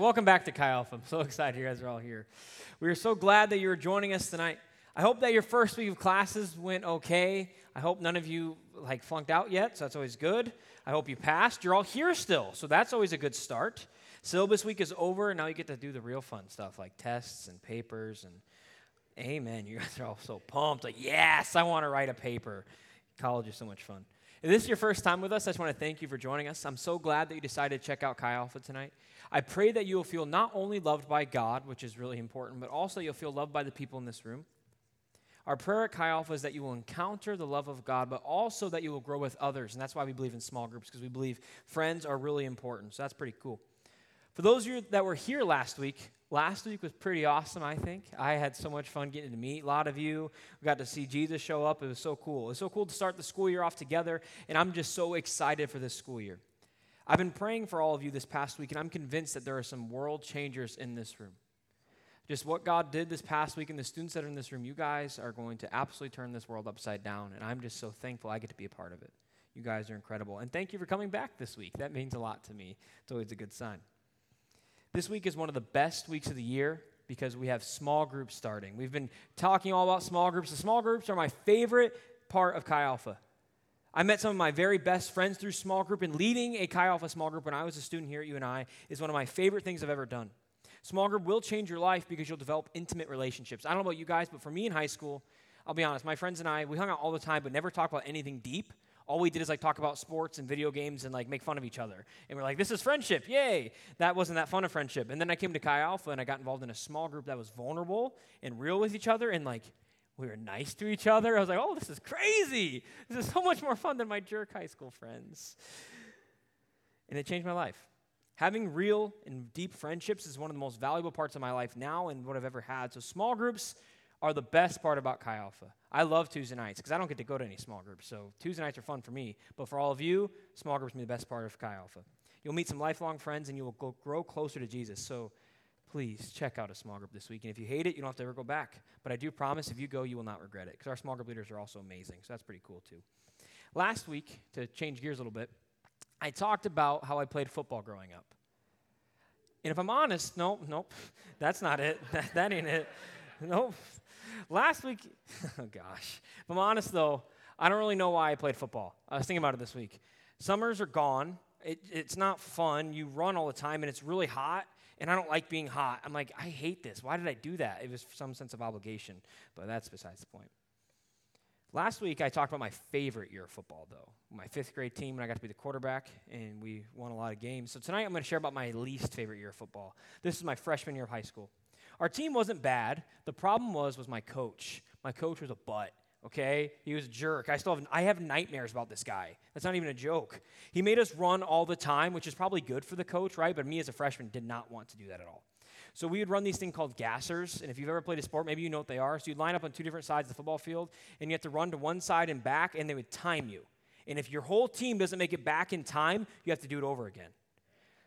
Welcome back to Chi Alpha. I'm so excited you guys are all here. We are so glad that you're joining us tonight. I hope that your first week of classes went okay. I hope none of you like flunked out yet, so that's always good. I hope you passed. You're all here still, so that's always a good start. Syllabus week is over, and now you get to do the real fun stuff like tests and papers and amen. You guys are all so pumped. Like, yes, I want to write a paper. College is so much fun. If this is your first time with us, I just want to thank you for joining us. I'm so glad that you decided to check out Chi Alpha tonight. I pray that you will feel not only loved by God, which is really important, but also you'll feel loved by the people in this room. Our prayer at Chi Alpha is that you will encounter the love of God, but also that you will grow with others. And that's why we believe in small groups, because we believe friends are really important. So that's pretty cool. For those of you that were here last week, last week was pretty awesome, I think. I had so much fun getting to meet a lot of you. We got to see Jesus show up. It was so cool. It was so cool to start the school year off together, and I'm just so excited for this school year. I've been praying for all of you this past week, and I'm convinced that there are some world changers in this room. Just what God did this past week, and the students that are in this room, you guys are going to absolutely turn this world upside down, and I'm just so thankful I get to be a part of it. You guys are incredible. And thank you for coming back this week. That means a lot to me. It's always a good sign. This week is one of the best weeks of the year because we have small groups starting. We've been talking all about small groups. The small groups are my favorite part of Chi Alpha. I met some of my very best friends through small group, and leading a Chi Alpha small group when I was a student here at UNI is one of my favorite things I've ever done. Small group will change your life because you'll develop intimate relationships. I don't know about you guys, but for me in high school, I'll be honest, my friends and I, we hung out all the time, but never talked about anything deep. All we did is like talk about sports and video games and like make fun of each other. And we're like, this is friendship, yay! That wasn't that fun of friendship. And then I came to Chi Alpha and I got involved in a small group that was vulnerable and real with each other and like we were nice to each other. I was like, oh, this is crazy. This is so much more fun than my jerk high school friends. And it changed my life. Having real and deep friendships is one of the most valuable parts of my life now and what I've ever had. So, small groups are the best part about Chi Alpha. I love Tuesday nights because I don't get to go to any small groups. So, Tuesday nights are fun for me. But for all of you, small groups are the best part of Chi Alpha. You'll meet some lifelong friends and you will grow closer to Jesus. So, please check out a small group this week. And if you hate it, you don't have to ever go back. But I do promise if you go, you will not regret it because our small group leaders are also amazing. So that's pretty cool too. Last week, to change gears a little bit, I talked about how I played football growing up. And if I'm honest, no, nope, that's not it. That, that ain't it. Nope. Last week, oh gosh. If I'm honest though, I don't really know why I played football. I was thinking about it this week. Summers are gone. It, it's not fun. You run all the time and it's really hot and I don't like being hot. I'm like, I hate this. Why did I do that? It was some sense of obligation, but that's besides the point. Last week, I talked about my favorite year of football, though. My fifth grade team, and I got to be the quarterback, and we won a lot of games. So tonight, I'm going to share about my least favorite year of football. This is my freshman year of high school. Our team wasn't bad. The problem was was my coach. My coach was a butt okay? He was a jerk. I still have I have nightmares about this guy. That's not even a joke. He made us run all the time, which is probably good for the coach, right? But me as a freshman did not want to do that at all. So we would run these things called gassers, and if you've ever played a sport, maybe you know what they are. So you'd line up on two different sides of the football field, and you have to run to one side and back, and they would time you. And if your whole team doesn't make it back in time, you have to do it over again.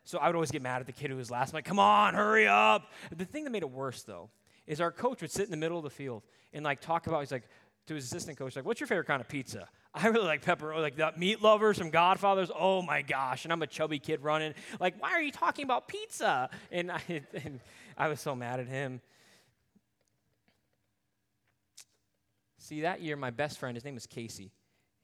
So I would always get mad at the kid who was last. I'm like, come on, hurry up. The thing that made it worse, though, is our coach would sit in the middle of the field and like talk about, he's like, to his assistant coach, like, what's your favorite kind of pizza? I really like pepperoni, like the meat lovers from Godfathers. Oh my gosh. And I'm a chubby kid running. Like, why are you talking about pizza? And I, and I was so mad at him. See, that year, my best friend, his name was Casey.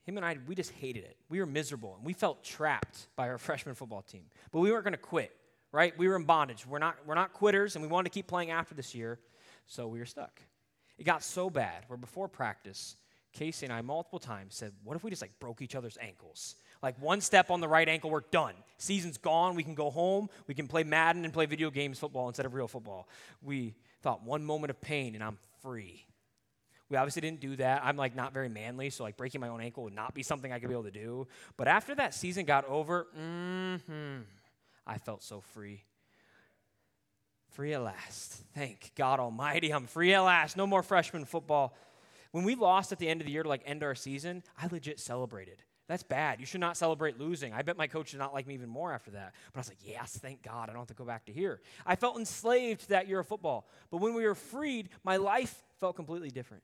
Him and I, we just hated it. We were miserable and we felt trapped by our freshman football team. But we weren't going to quit, right? We were in bondage. We're not, we're not quitters and we wanted to keep playing after this year. So we were stuck. It got so bad where before practice, Casey and I multiple times said, What if we just like broke each other's ankles? Like one step on the right ankle, we're done. Season's gone. We can go home. We can play Madden and play video games football instead of real football. We thought one moment of pain and I'm free. We obviously didn't do that. I'm like not very manly, so like breaking my own ankle would not be something I could be able to do. But after that season got over, mm-hmm, I felt so free. Free at last. Thank God Almighty, I'm free at last. No more freshman football. When we lost at the end of the year to like end our season, I legit celebrated. That's bad. You should not celebrate losing. I bet my coach did not like me even more after that. But I was like, yes, thank God. I don't have to go back to here. I felt enslaved that year of football. But when we were freed, my life felt completely different.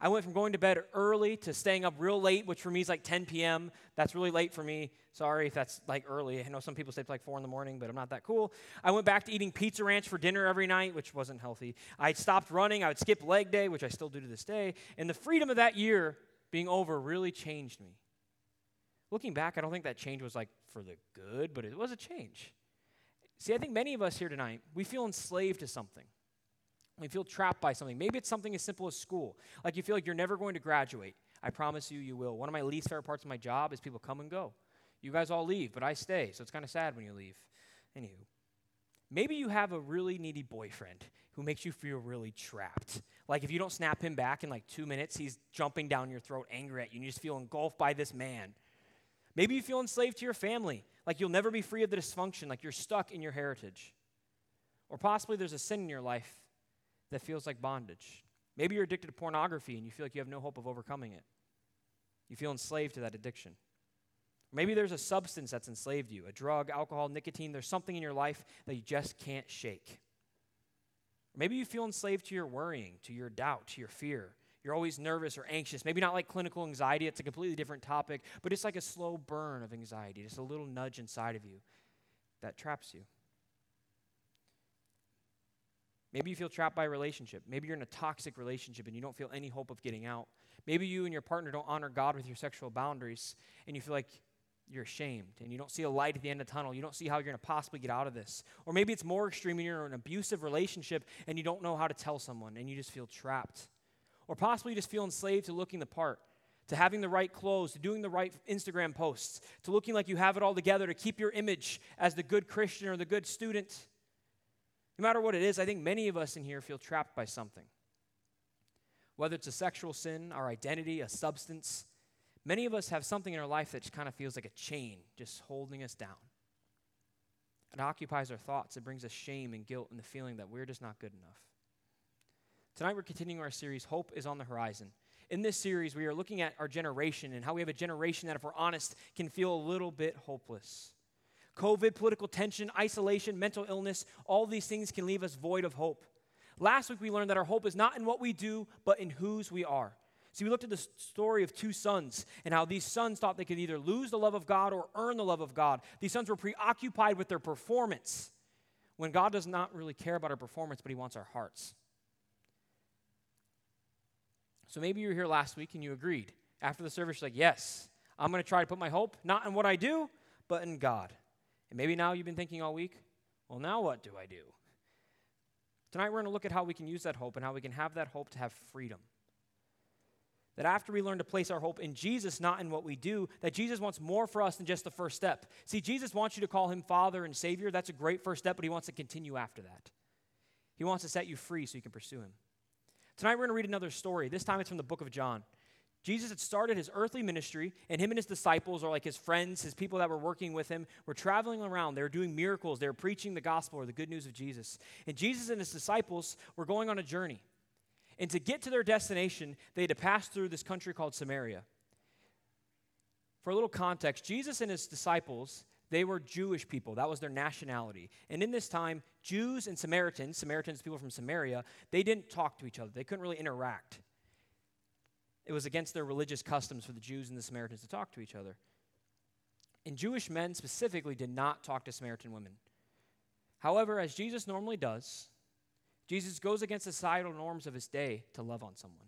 I went from going to bed early to staying up real late, which for me is like 10 p.m. That's really late for me. Sorry if that's like early. I know some people stay up like 4 in the morning, but I'm not that cool. I went back to eating Pizza Ranch for dinner every night, which wasn't healthy. I stopped running. I would skip leg day, which I still do to this day. And the freedom of that year being over really changed me. Looking back, I don't think that change was like for the good, but it was a change. See, I think many of us here tonight, we feel enslaved to something. We feel trapped by something. Maybe it's something as simple as school. Like you feel like you're never going to graduate. I promise you, you will. One of my least favorite parts of my job is people come and go. You guys all leave, but I stay, so it's kind of sad when you leave. Anywho, maybe you have a really needy boyfriend who makes you feel really trapped. Like if you don't snap him back in like two minutes, he's jumping down your throat, angry at you, and you just feel engulfed by this man. Maybe you feel enslaved to your family, like you'll never be free of the dysfunction, like you're stuck in your heritage. Or possibly there's a sin in your life that feels like bondage. Maybe you're addicted to pornography and you feel like you have no hope of overcoming it. You feel enslaved to that addiction. Maybe there's a substance that's enslaved you a drug, alcohol, nicotine. There's something in your life that you just can't shake. Maybe you feel enslaved to your worrying, to your doubt, to your fear. You're always nervous or anxious. Maybe not like clinical anxiety, it's a completely different topic, but it's like a slow burn of anxiety, just a little nudge inside of you that traps you. Maybe you feel trapped by a relationship. Maybe you're in a toxic relationship and you don't feel any hope of getting out. Maybe you and your partner don't honor God with your sexual boundaries and you feel like you're ashamed and you don't see a light at the end of the tunnel. You don't see how you're going to possibly get out of this. Or maybe it's more extreme and you're in an abusive relationship and you don't know how to tell someone and you just feel trapped. Or possibly you just feel enslaved to looking the part, to having the right clothes, to doing the right Instagram posts, to looking like you have it all together, to keep your image as the good Christian or the good student. No matter what it is, I think many of us in here feel trapped by something. Whether it's a sexual sin, our identity, a substance, many of us have something in our life that just kind of feels like a chain just holding us down. It occupies our thoughts, it brings us shame and guilt and the feeling that we're just not good enough. Tonight we're continuing our series, Hope is on the Horizon. In this series, we are looking at our generation and how we have a generation that, if we're honest, can feel a little bit hopeless. COVID, political tension, isolation, mental illness, all these things can leave us void of hope. Last week we learned that our hope is not in what we do, but in whose we are. See, we looked at the story of two sons and how these sons thought they could either lose the love of God or earn the love of God. These sons were preoccupied with their performance when God does not really care about our performance, but He wants our hearts. So maybe you were here last week and you agreed. After the service, you're like, yes, I'm going to try to put my hope not in what I do, but in God. And maybe now you've been thinking all week, well, now what do I do? Tonight we're going to look at how we can use that hope and how we can have that hope to have freedom. That after we learn to place our hope in Jesus, not in what we do, that Jesus wants more for us than just the first step. See, Jesus wants you to call him Father and Savior. That's a great first step, but he wants to continue after that. He wants to set you free so you can pursue him. Tonight we're going to read another story. This time it's from the book of John. Jesus had started his earthly ministry, and him and his disciples, or like his friends, his people that were working with him, were traveling around. They were doing miracles. They were preaching the gospel or the good news of Jesus. And Jesus and his disciples were going on a journey. And to get to their destination, they had to pass through this country called Samaria. For a little context, Jesus and his disciples, they were Jewish people. That was their nationality. And in this time, Jews and Samaritans, Samaritans, people from Samaria, they didn't talk to each other. They couldn't really interact. It was against their religious customs for the Jews and the Samaritans to talk to each other. And Jewish men specifically did not talk to Samaritan women. However, as Jesus normally does, Jesus goes against the societal norms of his day to love on someone.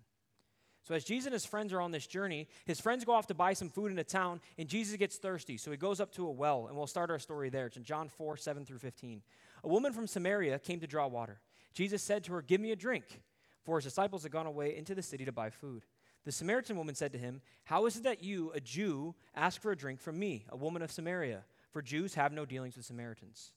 So, as Jesus and his friends are on this journey, his friends go off to buy some food in a town, and Jesus gets thirsty. So, he goes up to a well, and we'll start our story there. It's in John 4 7 through 15. A woman from Samaria came to draw water. Jesus said to her, Give me a drink, for his disciples had gone away into the city to buy food. The Samaritan woman said to him, How is it that you, a Jew, ask for a drink from me, a woman of Samaria? For Jews have no dealings with Samaritans.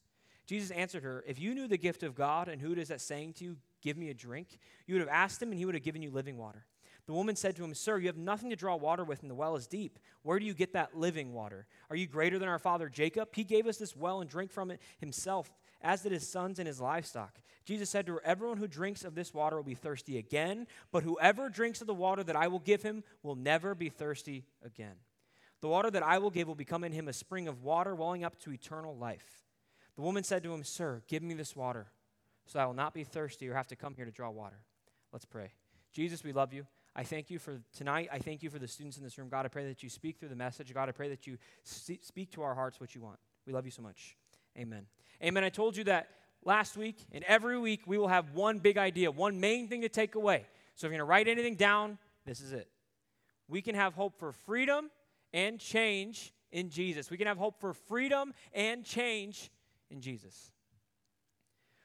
Jesus answered her, If you knew the gift of God and who it is that's saying to you, Give me a drink, you would have asked him and he would have given you living water. The woman said to him, Sir, you have nothing to draw water with, and the well is deep. Where do you get that living water? Are you greater than our father Jacob? He gave us this well and drank from it himself, as did his sons and his livestock. Jesus said to her, Everyone who drinks of this water will be thirsty again, but whoever drinks of the water that I will give him will never be thirsty again. The water that I will give will become in him a spring of water welling up to eternal life. The woman said to him, Sir, give me this water, so I will not be thirsty or have to come here to draw water. Let's pray. Jesus, we love you. I thank you for tonight. I thank you for the students in this room. God, I pray that you speak through the message. God, I pray that you speak to our hearts what you want. We love you so much. Amen. Amen. I told you that last week, and every week we will have one big idea, one main thing to take away. So if you're going to write anything down, this is it. We can have hope for freedom and change in Jesus. We can have hope for freedom and change in Jesus.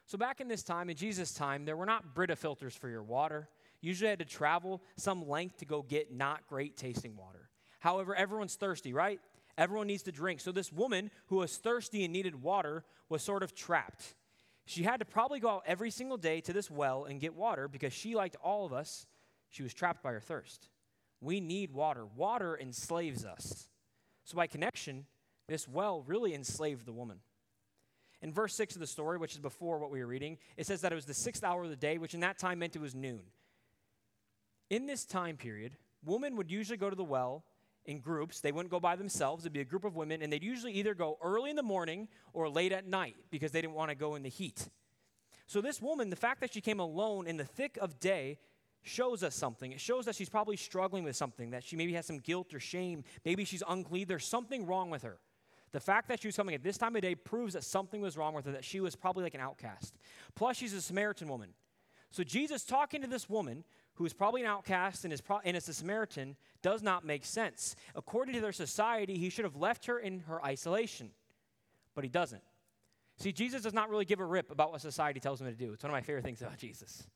So, back in this time, in Jesus' time, there were not Brita filters for your water. You Usually, had to travel some length to go get not great tasting water. However, everyone's thirsty, right? Everyone needs to drink. So, this woman who was thirsty and needed water was sort of trapped. She had to probably go out every single day to this well and get water because she, like all of us, she was trapped by her thirst. We need water. Water enslaves us. So, by connection, this well really enslaved the woman. In verse 6 of the story, which is before what we were reading, it says that it was the sixth hour of the day, which in that time meant it was noon. In this time period, women would usually go to the well in groups. They wouldn't go by themselves. It'd be a group of women, and they'd usually either go early in the morning or late at night because they didn't want to go in the heat. So, this woman, the fact that she came alone in the thick of day, shows us something. It shows that she's probably struggling with something, that she maybe has some guilt or shame. Maybe she's unclean. There's something wrong with her. The fact that she was coming at this time of day proves that something was wrong with her, that she was probably like an outcast. Plus, she's a Samaritan woman. So, Jesus talking to this woman who is probably an outcast and is, pro- and is a Samaritan does not make sense. According to their society, he should have left her in her isolation, but he doesn't. See, Jesus does not really give a rip about what society tells him to do. It's one of my favorite things about Jesus.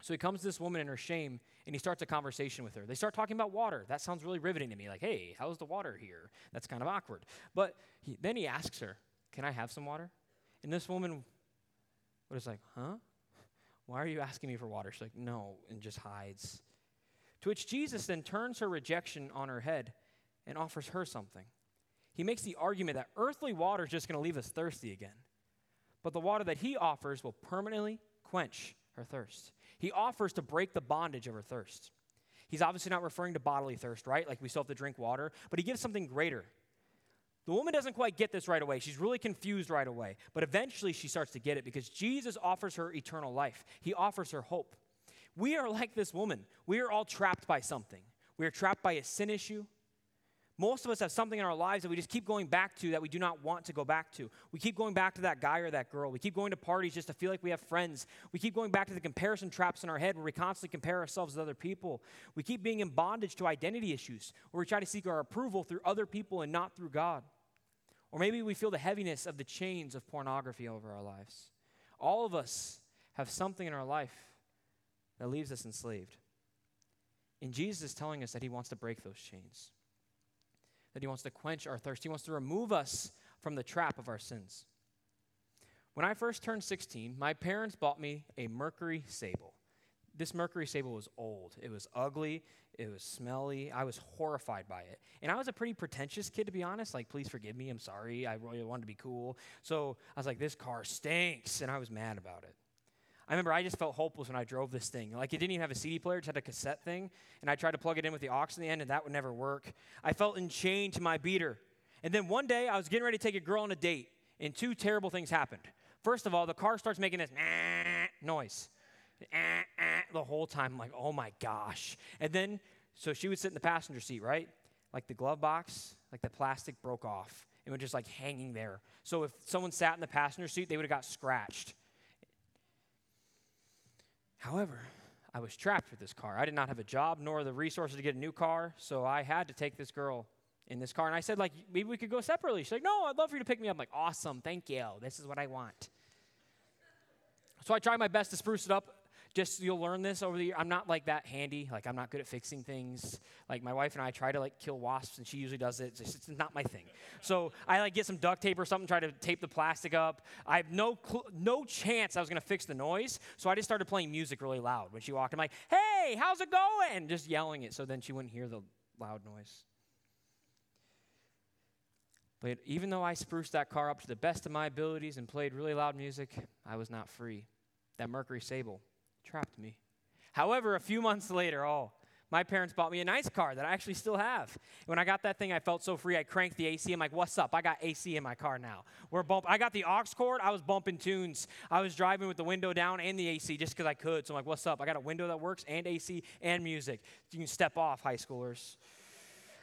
So he comes to this woman in her shame and he starts a conversation with her. They start talking about water. That sounds really riveting to me. Like, hey, how's the water here? That's kind of awkward. But he, then he asks her, Can I have some water? And this woman was like, Huh? Why are you asking me for water? She's like, No, and just hides. To which Jesus then turns her rejection on her head and offers her something. He makes the argument that earthly water is just going to leave us thirsty again. But the water that he offers will permanently quench her thirst. He offers to break the bondage of her thirst. He's obviously not referring to bodily thirst, right? Like we still have to drink water, but he gives something greater. The woman doesn't quite get this right away. She's really confused right away. But eventually she starts to get it because Jesus offers her eternal life. He offers her hope. We are like this woman. We are all trapped by something. We are trapped by a sin issue. Most of us have something in our lives that we just keep going back to that we do not want to go back to. We keep going back to that guy or that girl. We keep going to parties just to feel like we have friends. We keep going back to the comparison traps in our head where we constantly compare ourselves with other people. We keep being in bondage to identity issues where we try to seek our approval through other people and not through God. Or maybe we feel the heaviness of the chains of pornography over our lives. All of us have something in our life that leaves us enslaved. And Jesus is telling us that he wants to break those chains that He wants to quench our thirst. He wants to remove us from the trap of our sins. When I first turned 16, my parents bought me a Mercury Sable. This Mercury Sable was old. It was ugly. It was smelly. I was horrified by it. And I was a pretty pretentious kid, to be honest. Like, please forgive me. I'm sorry. I really wanted to be cool. So I was like, this car stinks. And I was mad about it. I remember I just felt hopeless when I drove this thing. Like it didn't even have a CD player, it just had a cassette thing, and I tried to plug it in with the aux in the end, and that would never work. I felt enchained to my beater. And then one day I was getting ready to take a girl on a date, and two terrible things happened. First of all, the car starts making this noise the whole time. I'm like, oh my gosh. And then, so she would sit in the passenger seat, right? Like the glove box, like the plastic broke off. It was just like hanging there. So if someone sat in the passenger seat, they would have got scratched. However, I was trapped with this car. I did not have a job nor the resources to get a new car, so I had to take this girl in this car. And I said, like, maybe we could go separately. She's like, no, I'd love for you to pick me up. I'm like, awesome, thank you. This is what I want. So I tried my best to spruce it up just you'll learn this over the year. I'm not like that handy. Like I'm not good at fixing things. Like my wife and I try to like kill wasps, and she usually does it. It's, it's not my thing. So I like get some duct tape or something, try to tape the plastic up. I have no cl- no chance I was gonna fix the noise. So I just started playing music really loud when she walked. I'm like, "Hey, how's it going?" Just yelling it so then she wouldn't hear the loud noise. But even though I spruced that car up to the best of my abilities and played really loud music, I was not free. That Mercury Sable trapped me. However, a few months later, oh, my parents bought me a nice car that I actually still have. When I got that thing, I felt so free. I cranked the AC. I'm like, what's up? I got AC in my car now. We're bump- I got the aux cord. I was bumping tunes. I was driving with the window down and the AC just because I could. So I'm like, what's up? I got a window that works and AC and music. You can step off, high schoolers.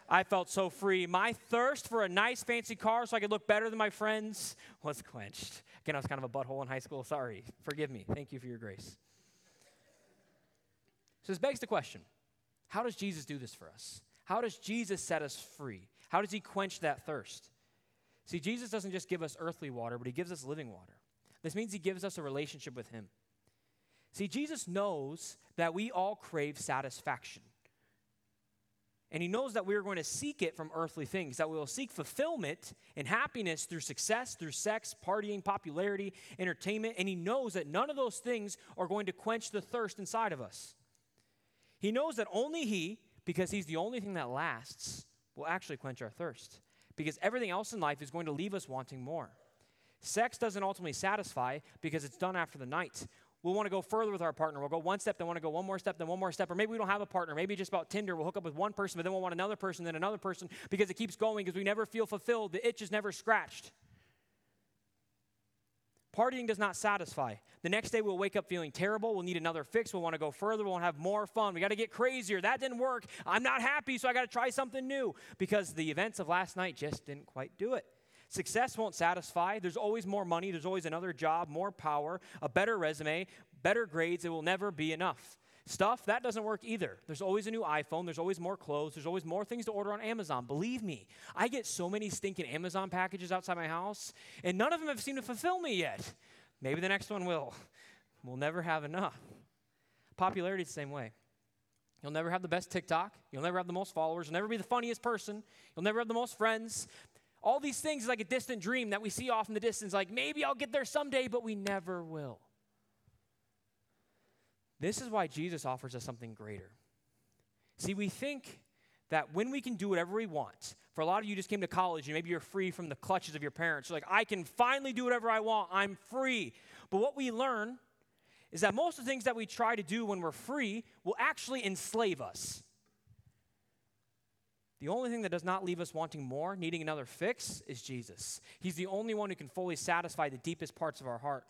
I felt so free. My thirst for a nice fancy car so I could look better than my friends was quenched. Again, I was kind of a butthole in high school. Sorry. Forgive me. Thank you for your grace. So this begs the question how does Jesus do this for us? How does Jesus set us free? How does he quench that thirst? See, Jesus doesn't just give us earthly water, but he gives us living water. This means he gives us a relationship with him. See, Jesus knows that we all crave satisfaction. And he knows that we are going to seek it from earthly things, that we will seek fulfillment and happiness through success, through sex, partying, popularity, entertainment. And he knows that none of those things are going to quench the thirst inside of us. He knows that only He, because He's the only thing that lasts, will actually quench our thirst. Because everything else in life is going to leave us wanting more. Sex doesn't ultimately satisfy because it's done after the night. We'll want to go further with our partner. We'll go one step, then want to go one more step, then one more step. Or maybe we don't have a partner. Maybe just about Tinder. We'll hook up with one person, but then we'll want another person, then another person because it keeps going because we never feel fulfilled. The itch is never scratched. Partying does not satisfy. The next day we'll wake up feeling terrible. We'll need another fix. We'll want to go further. We'll have more fun. We got to get crazier. That didn't work. I'm not happy, so I got to try something new because the events of last night just didn't quite do it. Success won't satisfy. There's always more money. There's always another job, more power, a better resume, better grades. It will never be enough. Stuff, that doesn't work either. There's always a new iPhone, there's always more clothes, there's always more things to order on Amazon. Believe me, I get so many stinking Amazon packages outside my house, and none of them have seemed to fulfill me yet. Maybe the next one will. We'll never have enough. Popularity is the same way. You'll never have the best TikTok. You'll never have the most followers. You'll never be the funniest person. You'll never have the most friends. All these things is like a distant dream that we see off in the distance, like maybe I'll get there someday, but we never will. This is why Jesus offers us something greater. See, we think that when we can do whatever we want, for a lot of you just came to college and maybe you're free from the clutches of your parents. You're like, I can finally do whatever I want. I'm free. But what we learn is that most of the things that we try to do when we're free will actually enslave us. The only thing that does not leave us wanting more, needing another fix, is Jesus. He's the only one who can fully satisfy the deepest parts of our heart.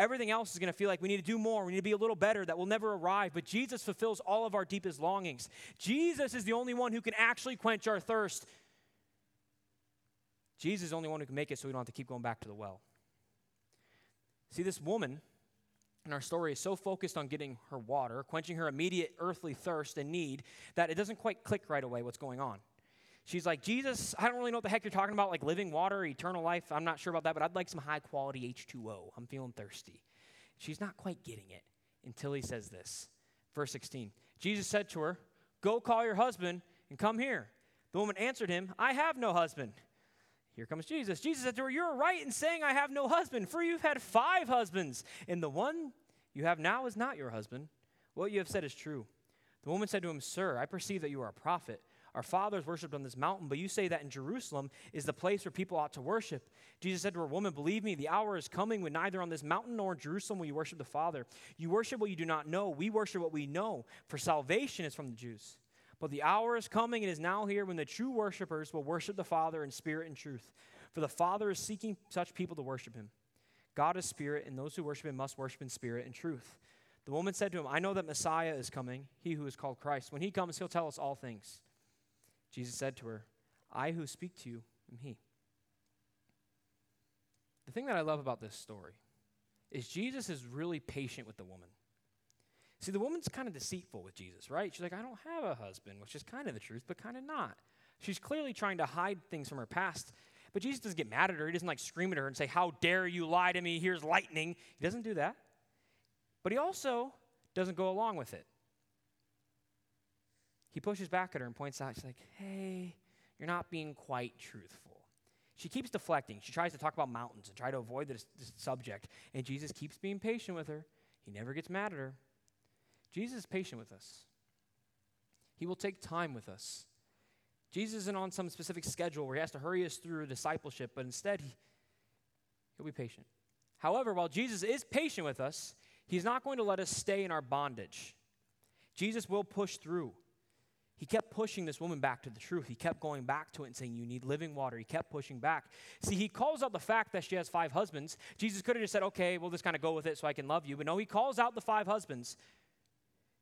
Everything else is going to feel like we need to do more, we need to be a little better, that will never arrive. But Jesus fulfills all of our deepest longings. Jesus is the only one who can actually quench our thirst. Jesus is the only one who can make it so we don't have to keep going back to the well. See, this woman in our story is so focused on getting her water, quenching her immediate earthly thirst and need, that it doesn't quite click right away what's going on. She's like, Jesus, I don't really know what the heck you're talking about, like living water, eternal life. I'm not sure about that, but I'd like some high quality H2O. I'm feeling thirsty. She's not quite getting it until he says this. Verse 16 Jesus said to her, Go call your husband and come here. The woman answered him, I have no husband. Here comes Jesus. Jesus said to her, You're right in saying I have no husband, for you've had five husbands, and the one you have now is not your husband. What you have said is true. The woman said to him, Sir, I perceive that you are a prophet. Our fathers worshipped on this mountain, but you say that in Jerusalem is the place where people ought to worship. Jesus said to her, Woman, believe me, the hour is coming when neither on this mountain nor in Jerusalem will you worship the Father. You worship what you do not know. We worship what we know, for salvation is from the Jews. But the hour is coming and is now here when the true worshipers will worship the Father in spirit and truth. For the Father is seeking such people to worship him. God is spirit, and those who worship him must worship in spirit and truth. The woman said to him, I know that Messiah is coming, he who is called Christ. When he comes, he'll tell us all things. Jesus said to her, I who speak to you am he. The thing that I love about this story is Jesus is really patient with the woman. See, the woman's kind of deceitful with Jesus, right? She's like, I don't have a husband, which is kind of the truth, but kind of not. She's clearly trying to hide things from her past. But Jesus doesn't get mad at her. He doesn't like scream at her and say, How dare you lie to me? Here's lightning. He doesn't do that. But he also doesn't go along with it. He pushes back at her and points out, She's like, Hey, you're not being quite truthful. She keeps deflecting. She tries to talk about mountains and try to avoid this, this subject. And Jesus keeps being patient with her. He never gets mad at her. Jesus is patient with us. He will take time with us. Jesus isn't on some specific schedule where he has to hurry us through discipleship, but instead, he, he'll be patient. However, while Jesus is patient with us, he's not going to let us stay in our bondage. Jesus will push through. He kept pushing this woman back to the truth. He kept going back to it and saying, You need living water. He kept pushing back. See, he calls out the fact that she has five husbands. Jesus could have just said, Okay, we'll just kind of go with it so I can love you. But no, he calls out the five husbands.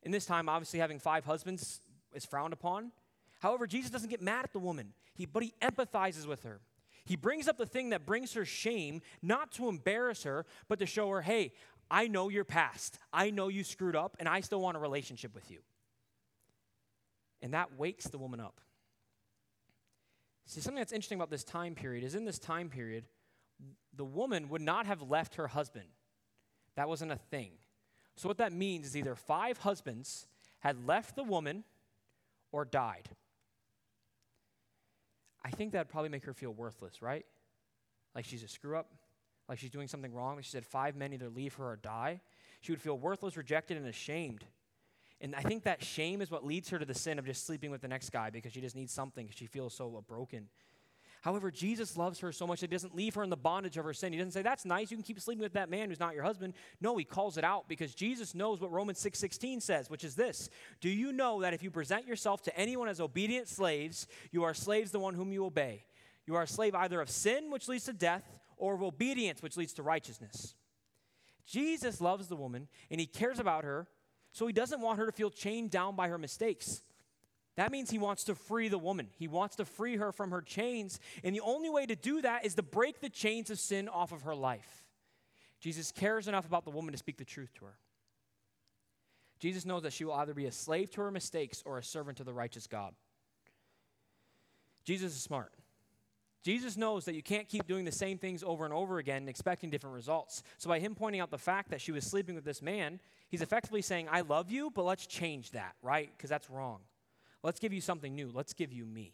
In this time, obviously, having five husbands is frowned upon. However, Jesus doesn't get mad at the woman, he, but he empathizes with her. He brings up the thing that brings her shame, not to embarrass her, but to show her, hey, I know your past. I know you screwed up, and I still want a relationship with you. And that wakes the woman up. See, something that's interesting about this time period is in this time period, the woman would not have left her husband. That wasn't a thing. So, what that means is either five husbands had left the woman or died. I think that'd probably make her feel worthless, right? Like she's a screw up, like she's doing something wrong. She said five men either leave her or die. She would feel worthless, rejected, and ashamed. And I think that shame is what leads her to the sin of just sleeping with the next guy because she just needs something. Because she feels so broken. However, Jesus loves her so much that he doesn't leave her in the bondage of her sin. He doesn't say, That's nice, you can keep sleeping with that man who's not your husband. No, he calls it out because Jesus knows what Romans 6 16 says, which is this Do you know that if you present yourself to anyone as obedient slaves, you are slaves the one whom you obey? You are a slave either of sin, which leads to death, or of obedience, which leads to righteousness. Jesus loves the woman and he cares about her so he doesn't want her to feel chained down by her mistakes. That means he wants to free the woman. He wants to free her from her chains. And the only way to do that is to break the chains of sin off of her life. Jesus cares enough about the woman to speak the truth to her. Jesus knows that she will either be a slave to her mistakes or a servant to the righteous God. Jesus is smart. Jesus knows that you can't keep doing the same things over and over again and expecting different results. So, by him pointing out the fact that she was sleeping with this man, he's effectively saying, I love you, but let's change that, right? Because that's wrong. Let's give you something new. Let's give you me.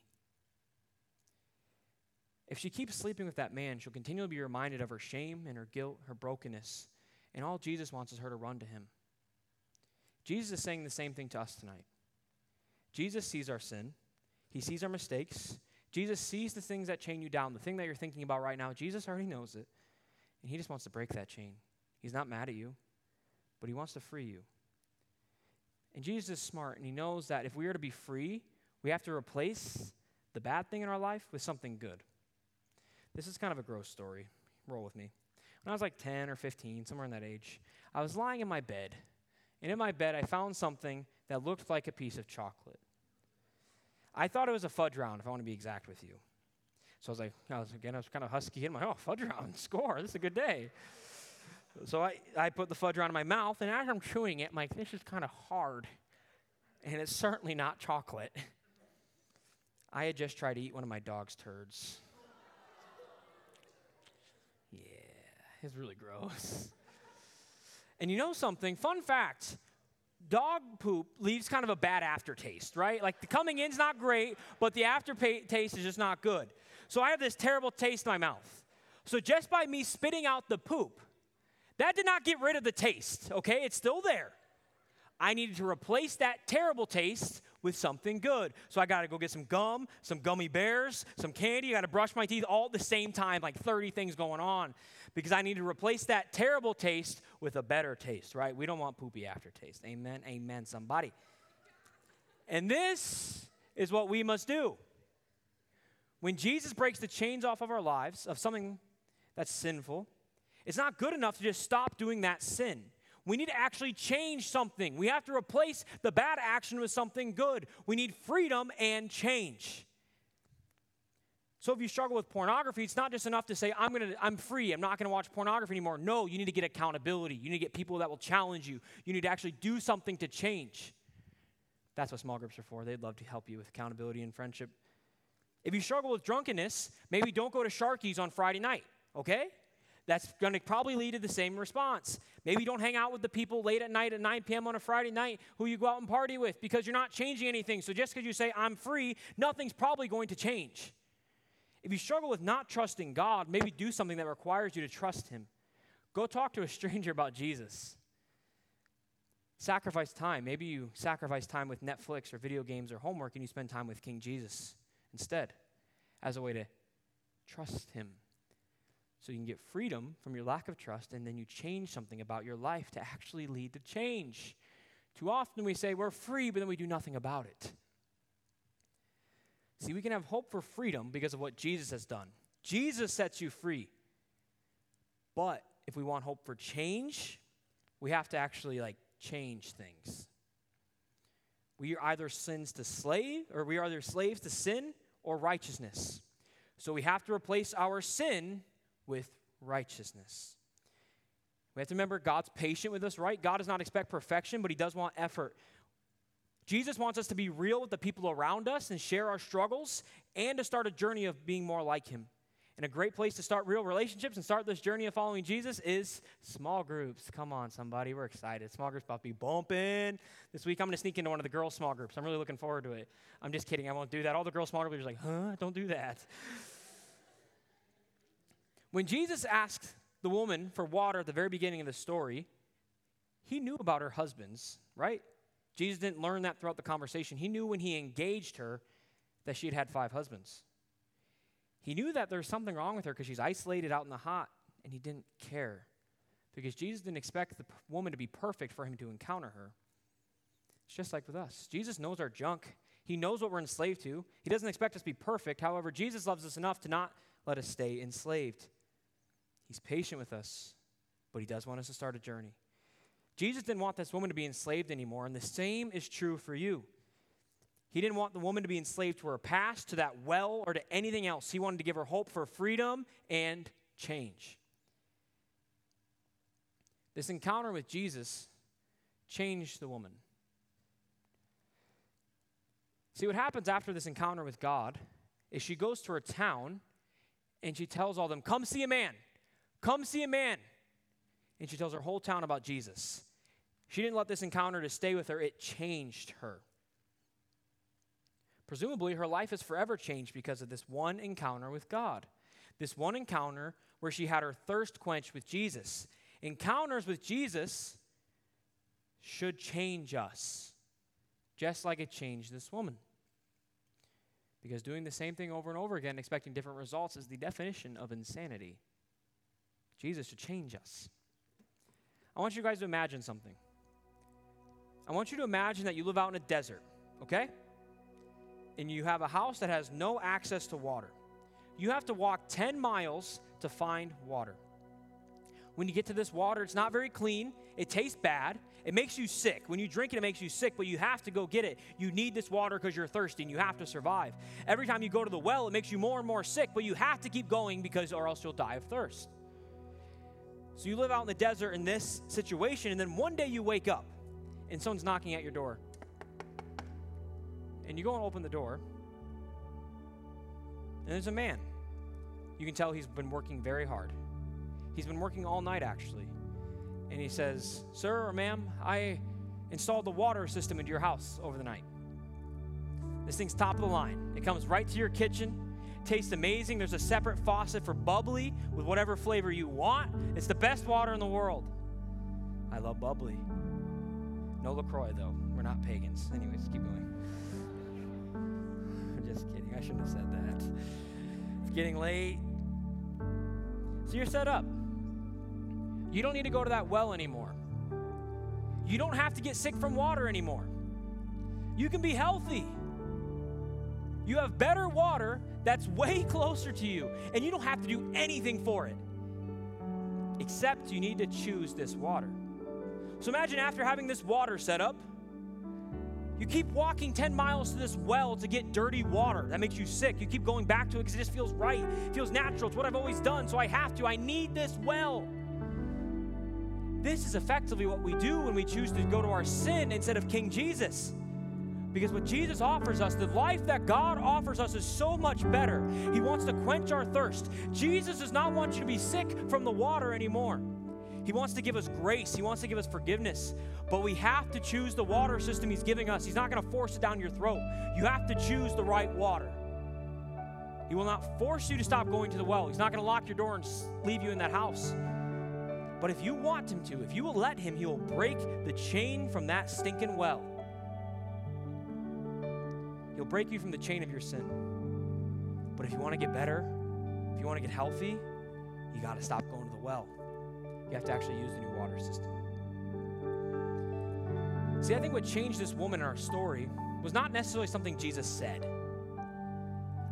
If she keeps sleeping with that man, she'll continually be reminded of her shame and her guilt, her brokenness. And all Jesus wants is her to run to him. Jesus is saying the same thing to us tonight. Jesus sees our sin, he sees our mistakes. Jesus sees the things that chain you down, the thing that you're thinking about right now. Jesus already knows it. And he just wants to break that chain. He's not mad at you, but he wants to free you. And Jesus is smart, and he knows that if we are to be free, we have to replace the bad thing in our life with something good. This is kind of a gross story. Roll with me. When I was like 10 or 15, somewhere in that age, I was lying in my bed. And in my bed, I found something that looked like a piece of chocolate. I thought it was a fudge round, if I want to be exact with you. So I was like, I was, again, I was kind of husky. in my, oh, fudge round, score. This is a good day. So I, I put the fudge round in my mouth, and as I'm chewing it, I'm like, this is kind of hard. And it's certainly not chocolate. I had just tried to eat one of my dog's turds. Yeah, it's really gross. And you know something? Fun fact dog poop leaves kind of a bad aftertaste, right? Like the coming in's not great, but the aftertaste is just not good. So I have this terrible taste in my mouth. So just by me spitting out the poop, that did not get rid of the taste, okay? It's still there. I needed to replace that terrible taste with something good. So I got to go get some gum, some gummy bears, some candy. I got to brush my teeth all at the same time, like 30 things going on, because I need to replace that terrible taste with a better taste, right? We don't want poopy aftertaste. Amen. Amen, somebody. And this is what we must do. When Jesus breaks the chains off of our lives of something that's sinful, it's not good enough to just stop doing that sin. We need to actually change something. We have to replace the bad action with something good. We need freedom and change. So if you struggle with pornography, it's not just enough to say, I'm gonna I'm free, I'm not gonna watch pornography anymore. No, you need to get accountability. You need to get people that will challenge you. You need to actually do something to change. That's what small groups are for. They'd love to help you with accountability and friendship. If you struggle with drunkenness, maybe don't go to Sharky's on Friday night, okay? That's going to probably lead to the same response. Maybe you don't hang out with the people late at night at 9 p.m. on a Friday night who you go out and party with because you're not changing anything. So just because you say, I'm free, nothing's probably going to change. If you struggle with not trusting God, maybe do something that requires you to trust Him. Go talk to a stranger about Jesus. Sacrifice time. Maybe you sacrifice time with Netflix or video games or homework and you spend time with King Jesus instead as a way to trust Him so you can get freedom from your lack of trust, and then you change something about your life to actually lead to change. Too often we say we're free, but then we do nothing about it. See, we can have hope for freedom because of what Jesus has done. Jesus sets you free. But if we want hope for change, we have to actually like change things. We are either sins to slave, or we are either slaves to sin or righteousness. So we have to replace our sin with righteousness. We have to remember God's patient with us, right? God does not expect perfection, but He does want effort. Jesus wants us to be real with the people around us and share our struggles and to start a journey of being more like Him. And a great place to start real relationships and start this journey of following Jesus is small groups. Come on, somebody. We're excited. Small groups about to be bumping. This week I'm going to sneak into one of the girls' small groups. I'm really looking forward to it. I'm just kidding. I won't do that. All the girls' small groups are like, huh? Don't do that. When Jesus asked the woman for water at the very beginning of the story, he knew about her husbands, right? Jesus didn't learn that throughout the conversation. He knew when he engaged her that she had had five husbands. He knew that there was something wrong with her because she's isolated out in the hot, and he didn't care because Jesus didn't expect the woman to be perfect for him to encounter her. It's just like with us. Jesus knows our junk. He knows what we're enslaved to. He doesn't expect us to be perfect. However, Jesus loves us enough to not let us stay enslaved. He's patient with us, but he does want us to start a journey. Jesus didn't want this woman to be enslaved anymore, and the same is true for you. He didn't want the woman to be enslaved to her past, to that well, or to anything else. He wanted to give her hope for freedom and change. This encounter with Jesus changed the woman. See, what happens after this encounter with God is she goes to her town and she tells all them, Come see a man. Come see a man. And she tells her whole town about Jesus. She didn't let this encounter to stay with her, it changed her. Presumably, her life is forever changed because of this one encounter with God. This one encounter where she had her thirst quenched with Jesus. Encounters with Jesus should change us, just like it changed this woman. Because doing the same thing over and over again, expecting different results, is the definition of insanity. Jesus should change us. I want you guys to imagine something. I want you to imagine that you live out in a desert, okay? And you have a house that has no access to water. You have to walk 10 miles to find water. When you get to this water, it's not very clean, it tastes bad, it makes you sick. When you drink it, it makes you sick, but you have to go get it. You need this water because you're thirsty and you have to survive. Every time you go to the well, it makes you more and more sick, but you have to keep going because or else you'll die of thirst. So you live out in the desert in this situation, and then one day you wake up and someone's knocking at your door. And you go and open the door, and there's a man. You can tell he's been working very hard. He's been working all night, actually. And he says, Sir or ma'am, I installed the water system into your house over the night. This thing's top of the line. It comes right to your kitchen tastes amazing. There's a separate faucet for bubbly with whatever flavor you want. It's the best water in the world. I love bubbly. No LaCroix, though. We're not pagans. Anyways, keep going. I'm just kidding. I shouldn't have said that. It's getting late. So you're set up. You don't need to go to that well anymore. You don't have to get sick from water anymore. You can be healthy. You have better water that's way closer to you, and you don't have to do anything for it. Except you need to choose this water. So imagine after having this water set up, you keep walking 10 miles to this well to get dirty water. That makes you sick. You keep going back to it because it just feels right, it feels natural. It's what I've always done, so I have to. I need this well. This is effectively what we do when we choose to go to our sin instead of King Jesus. Because what Jesus offers us, the life that God offers us, is so much better. He wants to quench our thirst. Jesus does not want you to be sick from the water anymore. He wants to give us grace, He wants to give us forgiveness. But we have to choose the water system He's giving us. He's not going to force it down your throat. You have to choose the right water. He will not force you to stop going to the well. He's not going to lock your door and leave you in that house. But if you want Him to, if you will let Him, He will break the chain from that stinking well. He'll break you from the chain of your sin. But if you want to get better, if you want to get healthy, you got to stop going to the well. You have to actually use the new water system. See, I think what changed this woman in our story was not necessarily something Jesus said.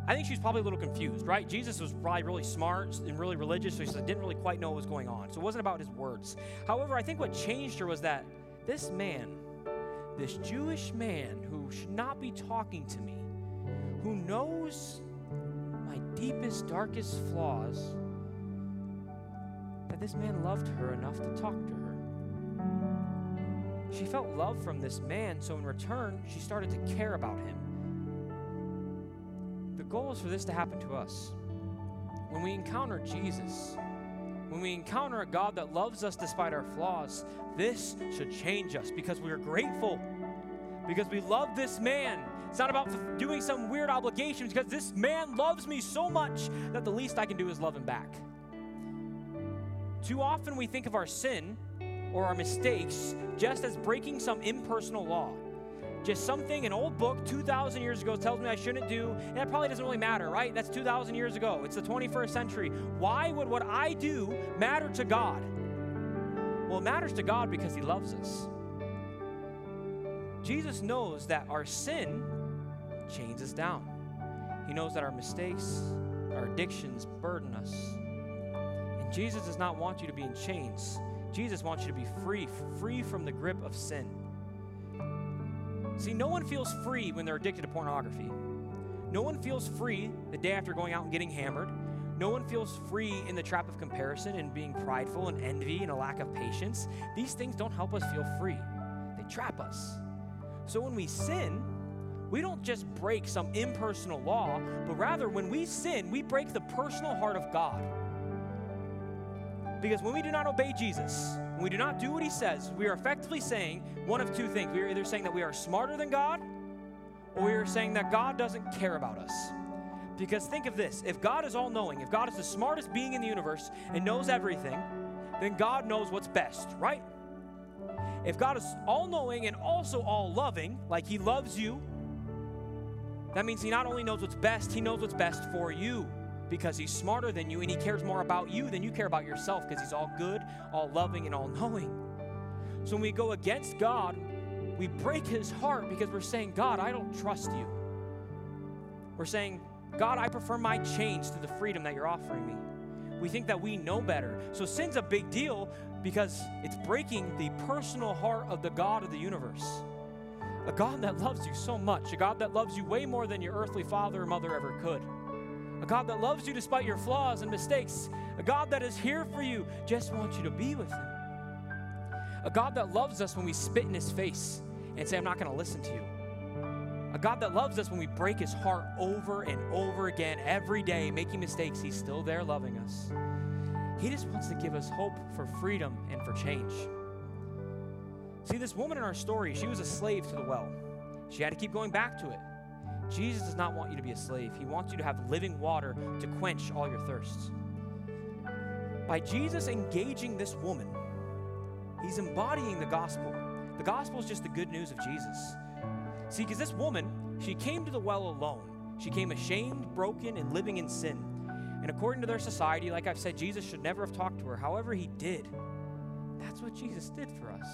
I think she was probably a little confused, right? Jesus was probably really smart and really religious, so she didn't really quite know what was going on. So it wasn't about his words. However, I think what changed her was that this man, this Jewish man who should not be talking to me, who knows my deepest, darkest flaws, that this man loved her enough to talk to her. She felt love from this man, so in return, she started to care about him. The goal is for this to happen to us. When we encounter Jesus, when we encounter a God that loves us despite our flaws, this should change us because we are grateful, because we love this man. It's not about doing some weird obligations, because this man loves me so much that the least I can do is love him back. Too often we think of our sin or our mistakes just as breaking some impersonal law. Just something an old book 2,000 years ago tells me I shouldn't do, and that probably doesn't really matter, right? That's 2,000 years ago. It's the 21st century. Why would what I do matter to God? Well, it matters to God because He loves us. Jesus knows that our sin chains us down. He knows that our mistakes, our addictions burden us. And Jesus does not want you to be in chains. Jesus wants you to be free, free from the grip of sin. See, no one feels free when they're addicted to pornography. No one feels free the day after going out and getting hammered. No one feels free in the trap of comparison and being prideful and envy and a lack of patience. These things don't help us feel free, they trap us. So when we sin, we don't just break some impersonal law, but rather when we sin, we break the personal heart of God. Because when we do not obey Jesus, when we do not do what he says, we are effectively saying one of two things. We are either saying that we are smarter than God, or we are saying that God doesn't care about us. Because think of this if God is all knowing, if God is the smartest being in the universe and knows everything, then God knows what's best, right? If God is all knowing and also all loving, like He loves you, that means He not only knows what's best, He knows what's best for you because he's smarter than you and he cares more about you than you care about yourself because he's all good, all loving, and all knowing. So when we go against God, we break his heart because we're saying, God, I don't trust you. We're saying, God, I prefer my chains to the freedom that you're offering me. We think that we know better. So sin's a big deal because it's breaking the personal heart of the God of the universe. A God that loves you so much, a God that loves you way more than your earthly father or mother ever could a God that loves you despite your flaws and mistakes, a God that is here for you, just wants you to be with Him. A God that loves us when we spit in His face and say, I'm not going to listen to you. A God that loves us when we break His heart over and over again every day, making mistakes, He's still there loving us. He just wants to give us hope for freedom and for change. See, this woman in our story, she was a slave to the well. She had to keep going back to it. Jesus does not want you to be a slave. He wants you to have living water to quench all your thirsts. By Jesus engaging this woman, he's embodying the gospel. The gospel is just the good news of Jesus. See, because this woman, she came to the well alone. She came ashamed, broken, and living in sin. And according to their society, like I've said, Jesus should never have talked to her. However, he did. That's what Jesus did for us.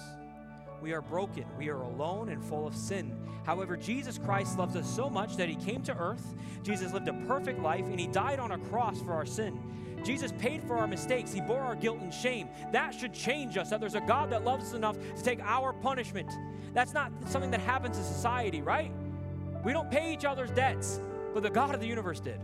We are broken. We are alone and full of sin. However, Jesus Christ loves us so much that he came to earth. Jesus lived a perfect life and he died on a cross for our sin. Jesus paid for our mistakes. He bore our guilt and shame. That should change us, that there's a God that loves us enough to take our punishment. That's not something that happens in society, right? We don't pay each other's debts, but the God of the universe did.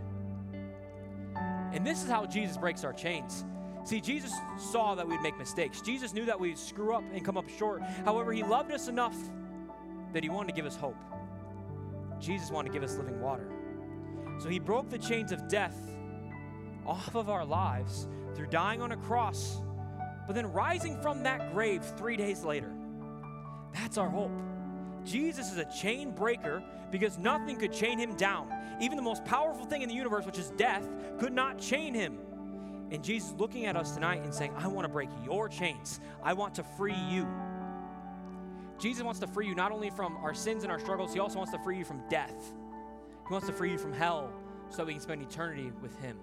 And this is how Jesus breaks our chains. See, Jesus saw that we'd make mistakes. Jesus knew that we'd screw up and come up short. However, He loved us enough that He wanted to give us hope. Jesus wanted to give us living water. So He broke the chains of death off of our lives through dying on a cross, but then rising from that grave three days later. That's our hope. Jesus is a chain breaker because nothing could chain him down. Even the most powerful thing in the universe, which is death, could not chain him. And Jesus looking at us tonight and saying, I want to break your chains. I want to free you. Jesus wants to free you not only from our sins and our struggles, He also wants to free you from death. He wants to free you from hell so we can spend eternity with Him.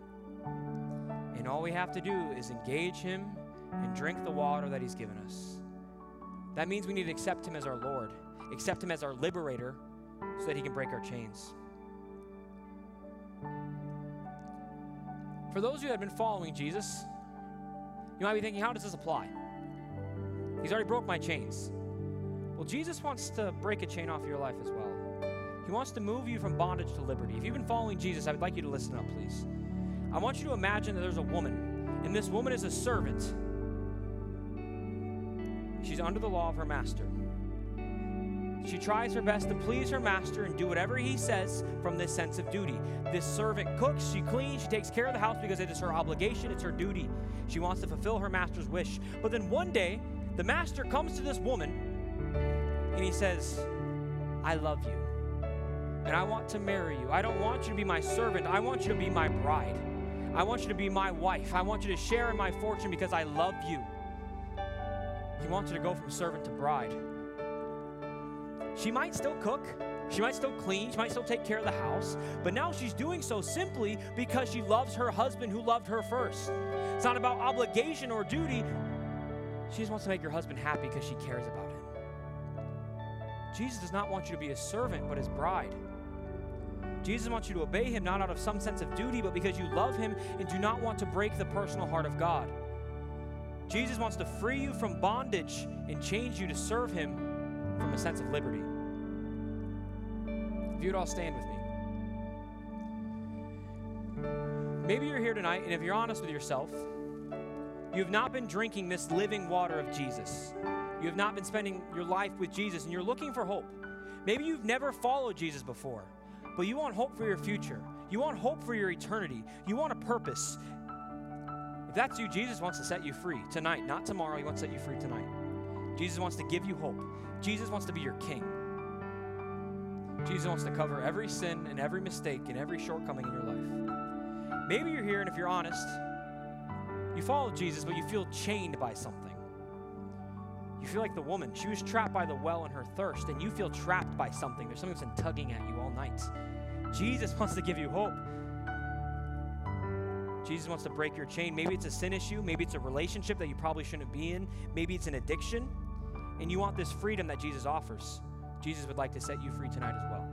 And all we have to do is engage Him and drink the water that He's given us. That means we need to accept Him as our Lord, accept Him as our liberator so that He can break our chains. For those that have been following Jesus, you might be thinking, how does this apply? He's already broke my chains. Well, Jesus wants to break a chain off your life as well. He wants to move you from bondage to liberty. If you've been following Jesus, I would like you to listen up, please. I want you to imagine that there's a woman, and this woman is a servant. She's under the law of her master. She tries her best to please her master and do whatever he says from this sense of duty. This servant cooks, she cleans, she takes care of the house because it is her obligation, it's her duty. She wants to fulfill her master's wish. But then one day, the master comes to this woman and he says, I love you. And I want to marry you. I don't want you to be my servant. I want you to be my bride. I want you to be my wife. I want you to share in my fortune because I love you. He wants you to go from servant to bride. She might still cook, she might still clean, she might still take care of the house, but now she's doing so simply because she loves her husband who loved her first. It's not about obligation or duty. She just wants to make her husband happy because she cares about him. Jesus does not want you to be his servant, but his bride. Jesus wants you to obey him not out of some sense of duty, but because you love him and do not want to break the personal heart of God. Jesus wants to free you from bondage and change you to serve him from a sense of liberty. If you would all stand with me. Maybe you're here tonight, and if you're honest with yourself, you have not been drinking this living water of Jesus. You have not been spending your life with Jesus, and you're looking for hope. Maybe you've never followed Jesus before, but you want hope for your future. You want hope for your eternity. You want a purpose. If that's you, Jesus wants to set you free tonight, not tomorrow. He wants to set you free tonight. Jesus wants to give you hope. Jesus wants to be your king. Jesus wants to cover every sin and every mistake and every shortcoming in your life. Maybe you're here, and if you're honest, you follow Jesus, but you feel chained by something. You feel like the woman. She was trapped by the well and her thirst, and you feel trapped by something. There's something that's been tugging at you all night. Jesus wants to give you hope. Jesus wants to break your chain. Maybe it's a sin issue. Maybe it's a relationship that you probably shouldn't be in. Maybe it's an addiction and you want this freedom that Jesus offers, Jesus would like to set you free tonight as well.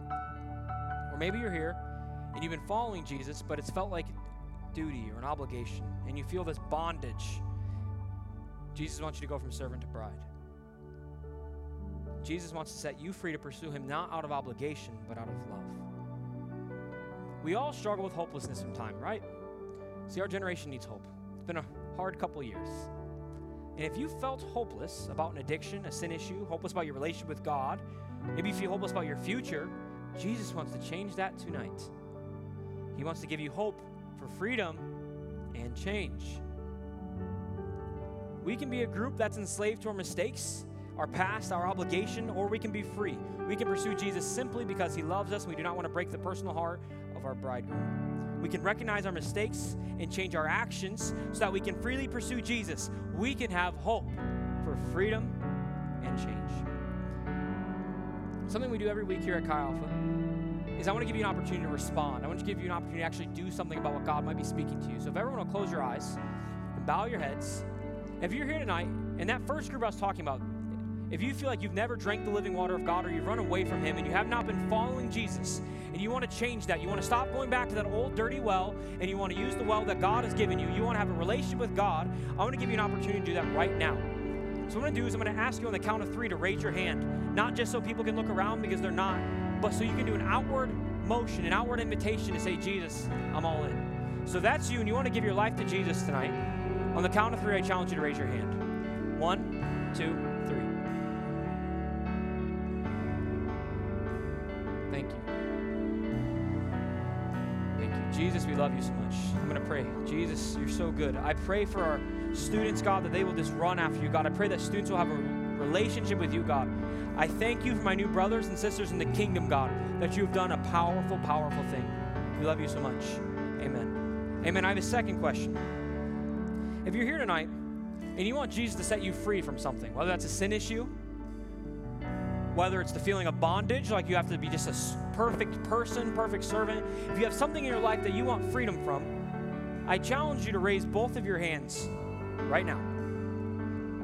Or maybe you're here and you've been following Jesus, but it's felt like duty or an obligation, and you feel this bondage. Jesus wants you to go from servant to bride. Jesus wants to set you free to pursue Him not out of obligation, but out of love. We all struggle with hopelessness from time, right? See, our generation needs hope. It's been a hard couple years. And if you felt hopeless about an addiction, a sin issue, hopeless about your relationship with God, maybe you feel hopeless about your future, Jesus wants to change that tonight. He wants to give you hope for freedom and change. We can be a group that's enslaved to our mistakes, our past, our obligation, or we can be free. We can pursue Jesus simply because he loves us we do not want to break the personal heart of our bridegroom. We can recognize our mistakes and change our actions so that we can freely pursue Jesus. We can have hope for freedom and change. Something we do every week here at Chi Alpha is I want to give you an opportunity to respond. I want to give you an opportunity to actually do something about what God might be speaking to you. So if everyone will close your eyes and bow your heads. If you're here tonight, and that first group I was talking about, if you feel like you've never drank the living water of God or you've run away from Him and you have not been following Jesus and you want to change that, you want to stop going back to that old dirty well and you want to use the well that God has given you, you want to have a relationship with God, I want to give you an opportunity to do that right now. So, what I'm going to do is I'm going to ask you on the count of three to raise your hand, not just so people can look around because they're not, but so you can do an outward motion, an outward invitation to say, Jesus, I'm all in. So, that's you and you want to give your life to Jesus tonight. On the count of three, I challenge you to raise your hand. One, two, Jesus, we love you so much. I'm going to pray. Jesus, you're so good. I pray for our students, God, that they will just run after you, God. I pray that students will have a relationship with you, God. I thank you for my new brothers and sisters in the kingdom, God, that you have done a powerful, powerful thing. We love you so much. Amen. Amen. I have a second question. If you're here tonight and you want Jesus to set you free from something, whether that's a sin issue, whether it's the feeling of bondage, like you have to be just a perfect person, perfect servant, if you have something in your life that you want freedom from, I challenge you to raise both of your hands right now.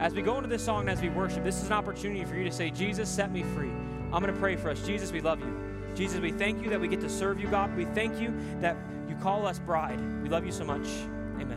As we go into this song and as we worship, this is an opportunity for you to say, Jesus, set me free. I'm going to pray for us. Jesus, we love you. Jesus, we thank you that we get to serve you, God. We thank you that you call us bride. We love you so much. Amen.